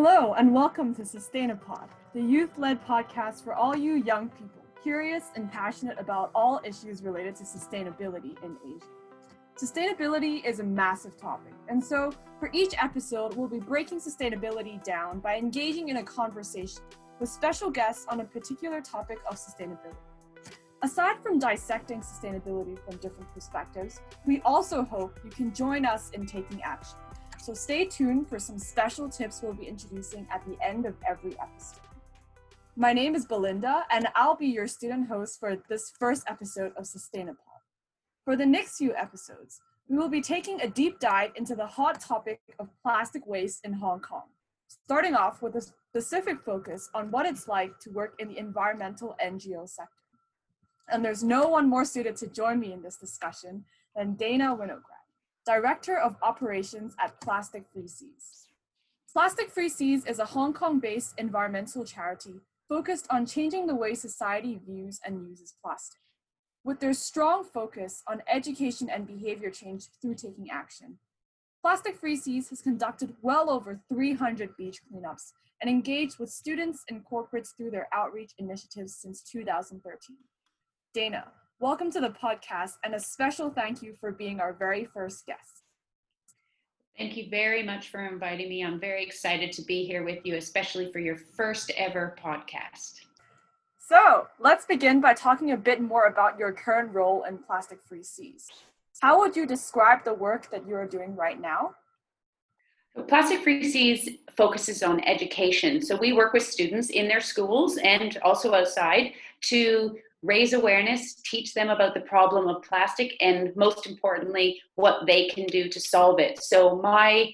Hello, and welcome to Sustainapod, the youth led podcast for all you young people curious and passionate about all issues related to sustainability in Asia. Sustainability is a massive topic, and so for each episode, we'll be breaking sustainability down by engaging in a conversation with special guests on a particular topic of sustainability. Aside from dissecting sustainability from different perspectives, we also hope you can join us in taking action. So stay tuned for some special tips we'll be introducing at the end of every episode. My name is Belinda, and I'll be your student host for this first episode of Sustainapod. For the next few episodes, we will be taking a deep dive into the hot topic of plastic waste in Hong Kong, starting off with a specific focus on what it's like to work in the environmental NGO sector. And there's no one more suited to join me in this discussion than Dana Winograd, Director of Operations at Plastic Free Seas. Plastic Free Seas is a Hong Kong based environmental charity focused on changing the way society views and uses plastic. With their strong focus on education and behavior change through taking action, Plastic Free Seas has conducted well over 300 beach cleanups and engaged with students and corporates through their outreach initiatives since 2013. Dana, welcome to the podcast and a special thank you for being our very first guest. Thank you very much for inviting me. I'm very excited to be here with you, especially for your first ever podcast. So, let's begin by talking a bit more about your current role in Plastic Free Seas. How would you describe the work that you are doing right now? Plastic Free Seas focuses on education. So, we work with students in their schools and also outside to raise awareness, teach them about the problem of plastic, and most importantly, what they can do to solve it. So, my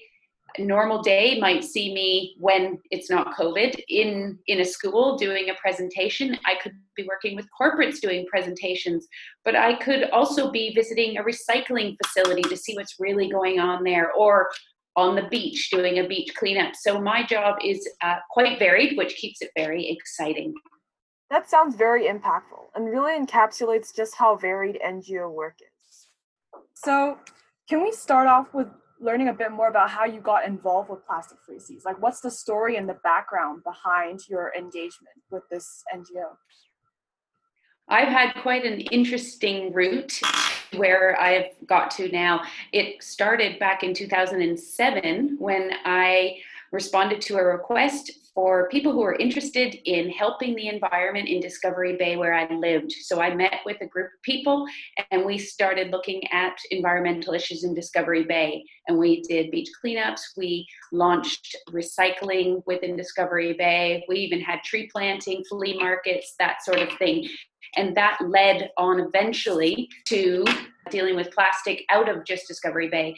normal day might see me when it's not covid in in a school doing a presentation. I could be working with corporates doing presentations but i could also be visiting a recycling facility to see what's really going on there or on the beach doing a beach cleanup. So my job is uh, quite varied which keeps it very exciting that sounds very impactful and really encapsulates just how varied NGO work is. So, can we start off with learning a bit more about how you got involved with Plastic Free Seas? Like, what's the story and the background behind your engagement with this NGO? I've had quite an interesting route where I've got to now. It started back in 2007 when I responded to a request for people who are interested in helping the environment in Discovery Bay where I lived. So I met with a group of people and we started looking at environmental issues in Discovery Bay. And we did beach cleanups, we launched recycling within Discovery Bay, we even had tree planting, flea markets, that sort of thing. And that led on eventually to dealing with plastic out of just Discovery Bay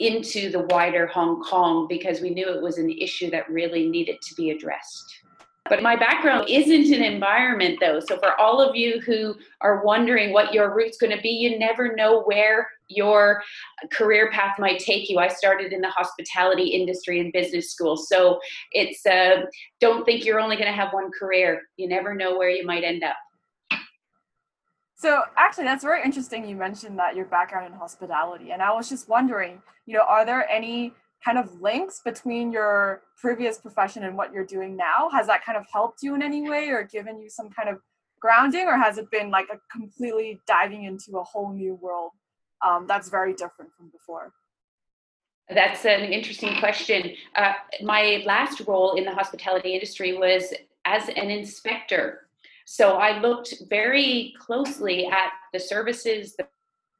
into the wider Hong Kong because we knew it was an issue that really needed to be addressed. But my background isn't an environment though. So for all of you who are wondering what your route's going to be, you never know where your career path might take you. I started in the hospitality industry and business school. So it's uh, don't think you're only going to have one career. You never know where you might end up. So actually, that's very interesting. You mentioned that your background in hospitality, and I was just wondering, you know, are there any kind of links between your previous profession and what you're doing now? Has that kind of helped you in any way, or given you some kind of grounding, or has it been like a completely diving into a whole new world um, that's very different from before? That's an interesting question. Uh, my last role in the hospitality industry was as an inspector so I looked very closely at the services, the,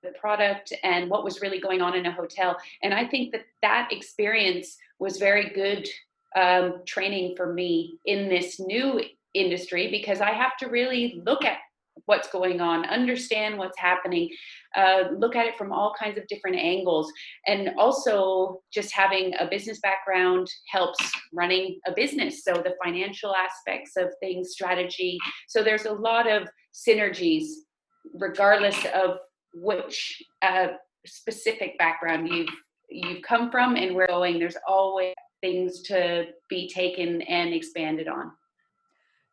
the product, and what was really going on in a hotel. And I think that that experience was very good um, training for me in this new industry because I have to really look at what's going on, understand what's happening, uh, look at it from all kinds of different angles. And also, just having a business background helps running a business. So, the financial aspects of things, strategy. So, there's a lot of synergies, regardless of which uh, specific background you've you've come from and where going there's always things to be taken and expanded on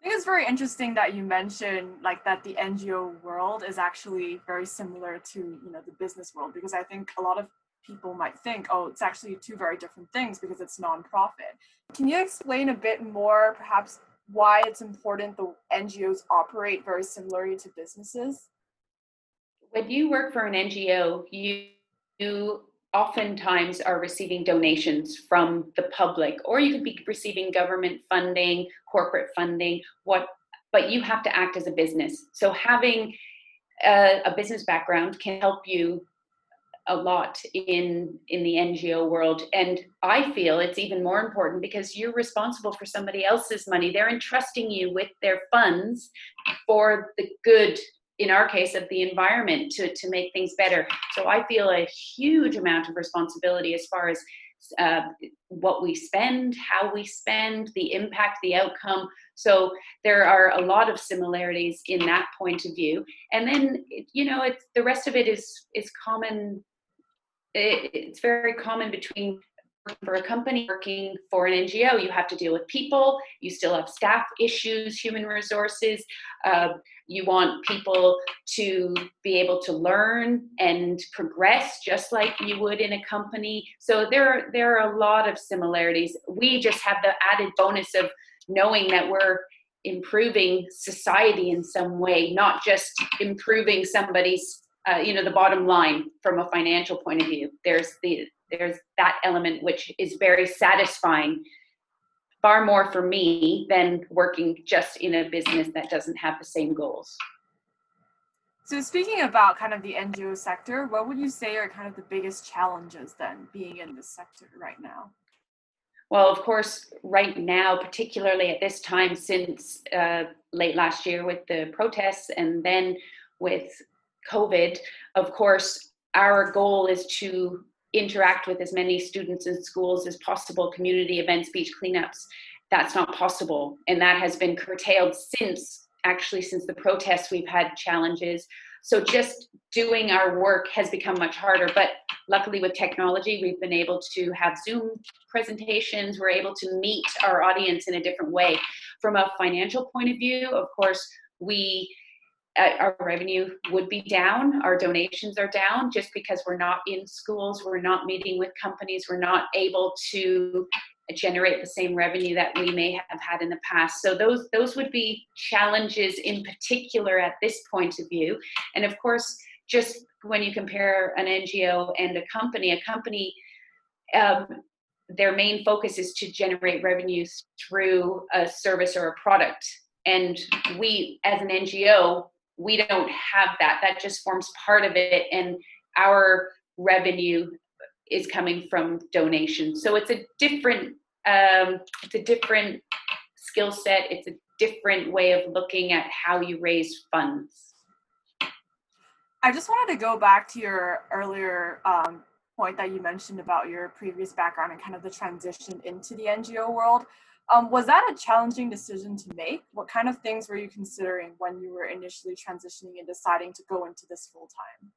I think it's very interesting that you mentioned like that the NGO world is actually very similar to you know the business world because I think a lot of people might think, oh, it's actually two very different things because it's nonprofit. Can you explain a bit more, perhaps, why it's important the NGOs operate very similarly to businesses? When you work for an NGO, you, you oftentimes are receiving donations from the public, or you could be receiving government funding, corporate funding, what but you have to act as a business. So having a, a business background can help you a lot in in the NGO world and I feel it's even more important because you're responsible for somebody else's money they're entrusting you with their funds for the good in our case of the environment to to make things better so I feel a huge amount of responsibility as far as uh, what we spend, how we spend, the impact, the outcome. So there are a lot of similarities in that point of view. And then you know, it's the rest of it is is common it's very common between for a company working for an NGO, you have to deal with people, you still have staff issues, human resources. Uh, you want people to be able to learn and progress just like you would in a company. So there, there are a lot of similarities. We just have the added bonus of knowing that we're improving society in some way, not just improving somebody's uh, you know the bottom line from a financial point of view there's the there's that element which is very satisfying far more for me than working just in a business that doesn't have the same goals. So speaking about kind of the ngo sector what would you say are kind of the biggest challenges then being in this sector right now? Well, of course, right now, particularly at this time since uh, late last year with the protests and then with COVID, of course, our goal is to interact with as many students in schools as possible, community events, beach cleanups. That's not possible. And that has been curtailed since, actually, since the protests, we've had challenges. So just doing our work has become much harder. But luckily, with technology, we've been able to have Zoom presentations. We're able to meet our audience in a different way. From a financial point of view, of course, we our revenue would be down our donations are down just because we're not in schools we're not meeting with companies we're not able to generate the same revenue that we may have had in the past. So those those would be challenges in particular at this point of view. And of course just when you compare an ngo and a company a company um, their main focus is to generate revenues through a service or a product. And we as an ngo we don't have that. That just forms part of it and our revenue is coming from donations. So it's a different um, it's a different skill set. It's a different way of looking at how you raise funds. I just wanted to go back to your earlier um, point that you mentioned about your previous background and kind of the transition into the ngo world um, was that a challenging decision to make? What kind of things were you considering when you were initially transitioning and deciding to go into this full time?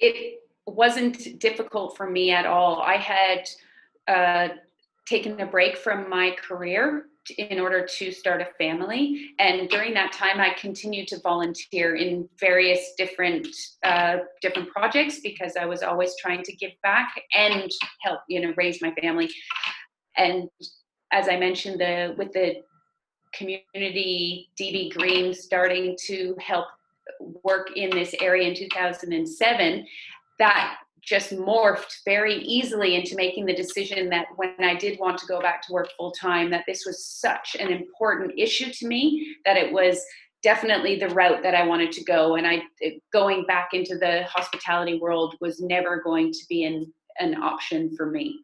It wasn't difficult for me at all. I had uh, taken a break from my career in order to start a family. And during that time, I continued to volunteer in various different uh, different projects because I was always trying to give back and help, you know, raise my family. And as I mentioned, the with the community DB Green starting to help work in this area in 2007, that just morphed very easily into making the decision that when I did want to go back to work full time, that this was such an important issue to me that it was definitely the route that I wanted to go. And I going back into the hospitality world was never going to be an, an option for me.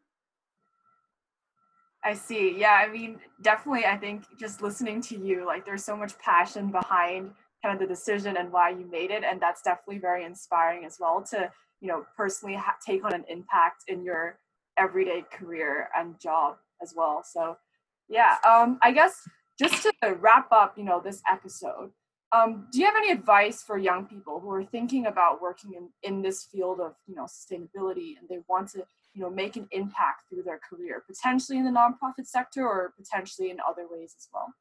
I see. Yeah, I mean, definitely, I think just listening to you, like, there's so much passion behind kind of the decision and why you made it. And that's definitely very inspiring as well to, you know, personally ha- take on an impact in your everyday career and job as well. So, yeah, um, I guess just to wrap up, you know, this episode, um, do you have any advice for young people who are thinking about working in, in this field of, you know, sustainability and they want to you know make an impact through their career potentially in the nonprofit sector or potentially in other ways as well?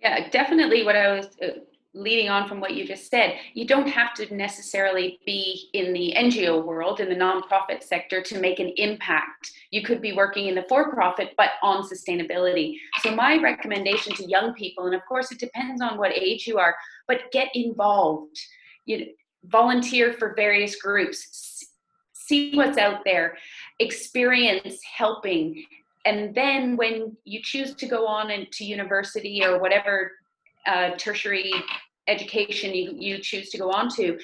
Yeah definitely what i was uh, leading on from what you just said, you don't have to necessarily be in the NGO world, in the nonprofit sector, to make an impact. You could be working in the for profit, but on sustainability. So, my recommendation to young people, and of course, it depends on what age you are, but get involved. You volunteer for various groups, see what's out there, experience helping. And then when you choose to go on into university or whatever uh, tertiary education you, you choose to go on to.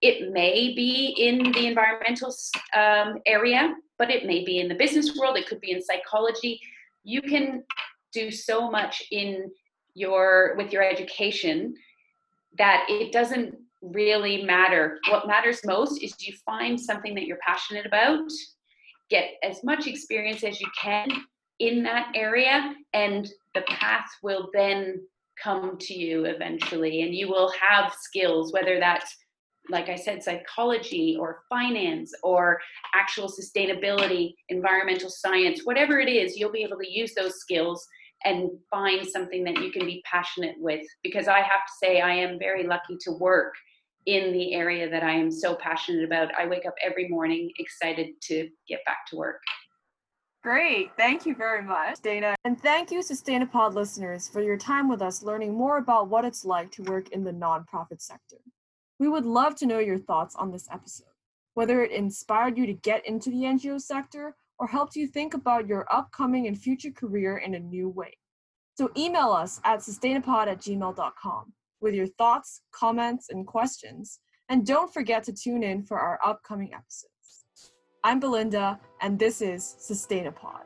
It may be in the environmental um, area, but it may be in the business world, it could be in psychology. You can do so much in your with your education that it doesn't really matter. What matters most is you find something that you're passionate about, get as much experience as you can in that area, and the path will then come to you eventually and you will have skills whether that's like i said psychology or finance or actual sustainability environmental science whatever it is you'll be able to use those skills and find something that you can be passionate with. Because i have to say i am very lucky to work in the area that i am so passionate about. I wake up every morning excited to get back to work Great. Thank you very much, Dana. And thank you, Sustainapod listeners, for your time with us learning more about what it's like to work in the nonprofit sector. We would love to know your thoughts on this episode, whether it inspired you to get into the NGO sector or helped you think about your upcoming and future career in a new way. So email us at sustainapod at gmail.com with your thoughts, comments, and questions. And don't forget to tune in for our upcoming episodes. I'm Belinda, and this is Sustainapod.